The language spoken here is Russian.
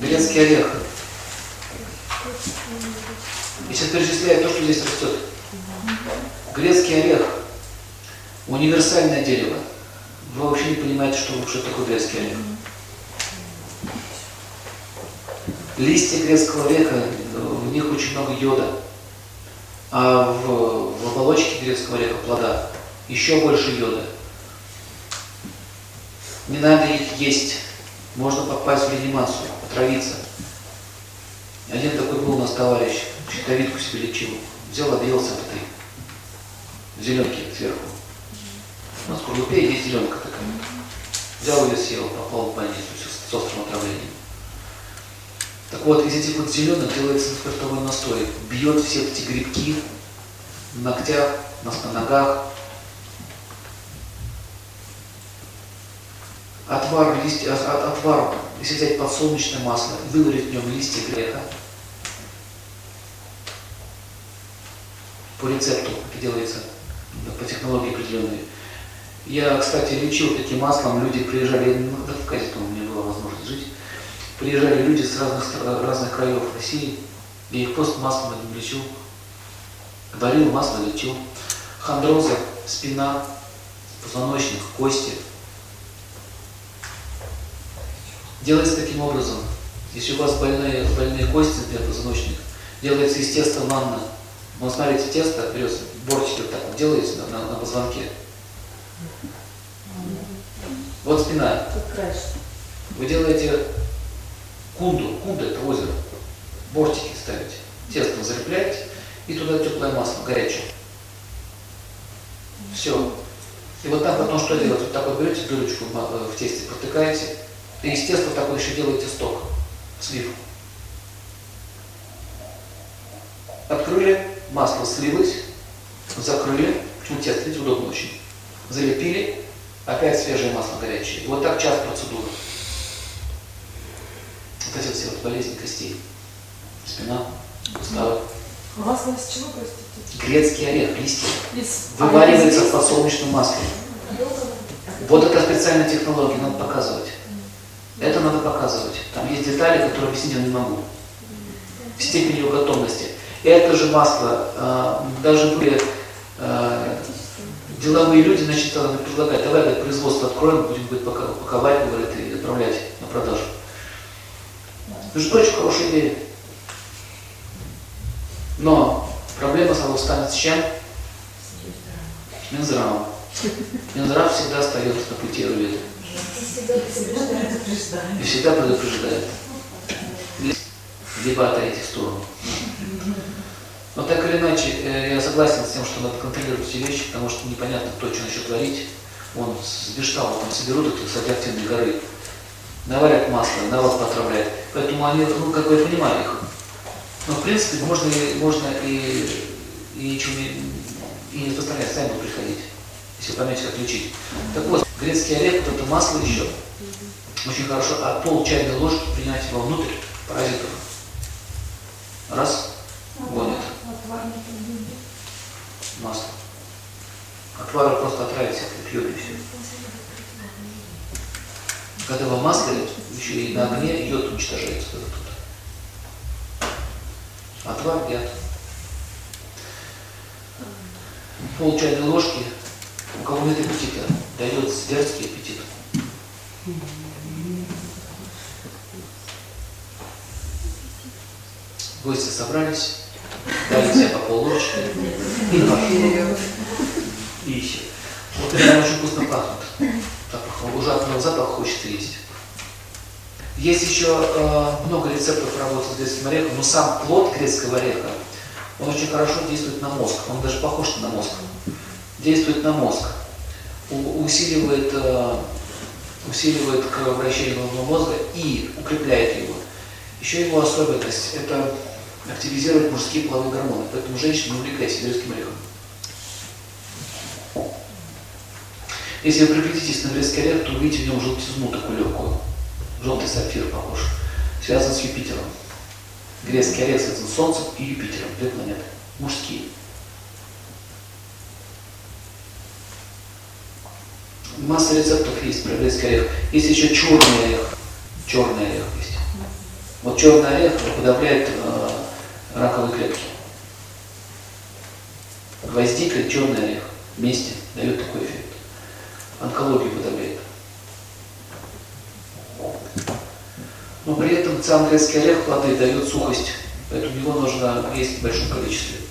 Грецкий орех. И сейчас перечисляю то, что здесь растет. Грецкий орех. Универсальное дерево. Вы вообще не понимаете, что, что такое грецкий орех. Листья грецкого ореха, в них очень много йода. А в, в оболочке грецкого ореха плода еще больше йода. Не надо их есть. Можно попасть в реанимацию, отравиться. Один такой был у нас товарищ, щитовидку себе лечил. Взял, объелся от этой зеленки сверху. У нас в есть зеленка такая. Взял ее, съел, попал в больницу с острым отравлением. Так вот, из этих вот зеленых делается спиртовой настой. Бьет все эти грибки в ногтях, на ногах. Отвар, листья, от, отвар, если взять подсолнечное масло, выварить в нем листья греха, по рецепту, как делается, по технологии определенной. Я, кстати, лечил таким маслом, люди приезжали, ну, в Казитово у меня была возможность жить, приезжали люди с разных, разных краев России, я их просто маслом этим лечил, варил масло, лечил. Хондроза, спина, позвоночник, кости. Делается таким образом. Если у вас больные, больные кости, например, позвоночник, делается из теста манна. Ну, смотрите, тесто берется, бортики вот так вот делаете на, на, на позвонке. Вот спина. Вы делаете кунду, кунда это озеро, бортики ставите, тесто залепляете и туда теплое масло, горячее. Все. И вот так потом что делать? Вот так вот берете дырочку в тесте, протыкаете, и из теста так вот еще делаете сток, слив. Открыли, масло слилось, закрыли, почему тесто, видите, удобно очень. Залепили, опять свежее масло горячее. И вот так час процедуры. Вот эти все вот болезни костей. Спина, суставы. Масло из чего, простите? Грецкий орех, листья. Из... Вываривается в подсолнечном масле. Вот это специальная технология, надо показывать. Это надо показывать. Там есть детали, которые объяснить я не могу. В степени его готовности. Это же масло, э, даже были э, деловые люди значит, предлагают, давай говорит, производство откроем, будем говорит, паковать, говорит, и отправлять на продажу. Это же очень хорошая идея. Но проблема сразу станет с чем? С Минздравом. Минздрав всегда остается на пути Аюрведы. И всегда предупреждает. Либо отойти в сторону. Но так или иначе, э, я согласен с тем, что надо контролировать эти вещи, потому что непонятно, кто что начнет творить. Он с Бештала там соберут эти с радиоактивной горы, наварят масло, народ потравляет. Поэтому они, ну, как бы я понимаю их. Но в принципе можно, можно и, и ничего не, и не распространять, сами приходить, если поймете, как лечить. Так вот, грецкий орех, вот это масло еще, очень хорошо, а пол чайной ложки принять его внутрь паразитов. Раз, гонит. Масло. Отвары просто отравить пьет и все. Когда его масло еще и на огне йод уничтожается. Отвар яд. Пол чайной ложки, у кого нет аппетита, дает зверский аппетит. Гости собрались, дали себе по полложки и пошли. И еще. Вот это очень вкусно пахнет. Запах, ужасного запаха хочется есть. Есть еще э, много рецептов работы с грецким орехом, но сам плод грецкого ореха, он очень хорошо действует на мозг, он даже похож на мозг. Действует на мозг, усиливает, э, усиливает кровообращение головного мозга и укрепляет его. Еще его особенность – это активизирует мужские половые гормоны, поэтому женщины не увлекайтесь грецким орехом. Если вы приглядитесь на грецкий орех, то увидите в нем желтизну такую легкую. Желтый сапфир похож. Связан с Юпитером. Грецкий орех связан с Солнцем и Юпитером. Две планеты. Мужские. Масса рецептов есть про грецкий орех. Есть еще черный орех. Черный орех есть. Вот черный орех подавляет э, раковые клетки. Гвоздика и черный орех вместе дает такой эффект. Онкологию подавляет. Но при этом циан грецкий орех плоды дает сухость, поэтому его нужно есть в большом количестве.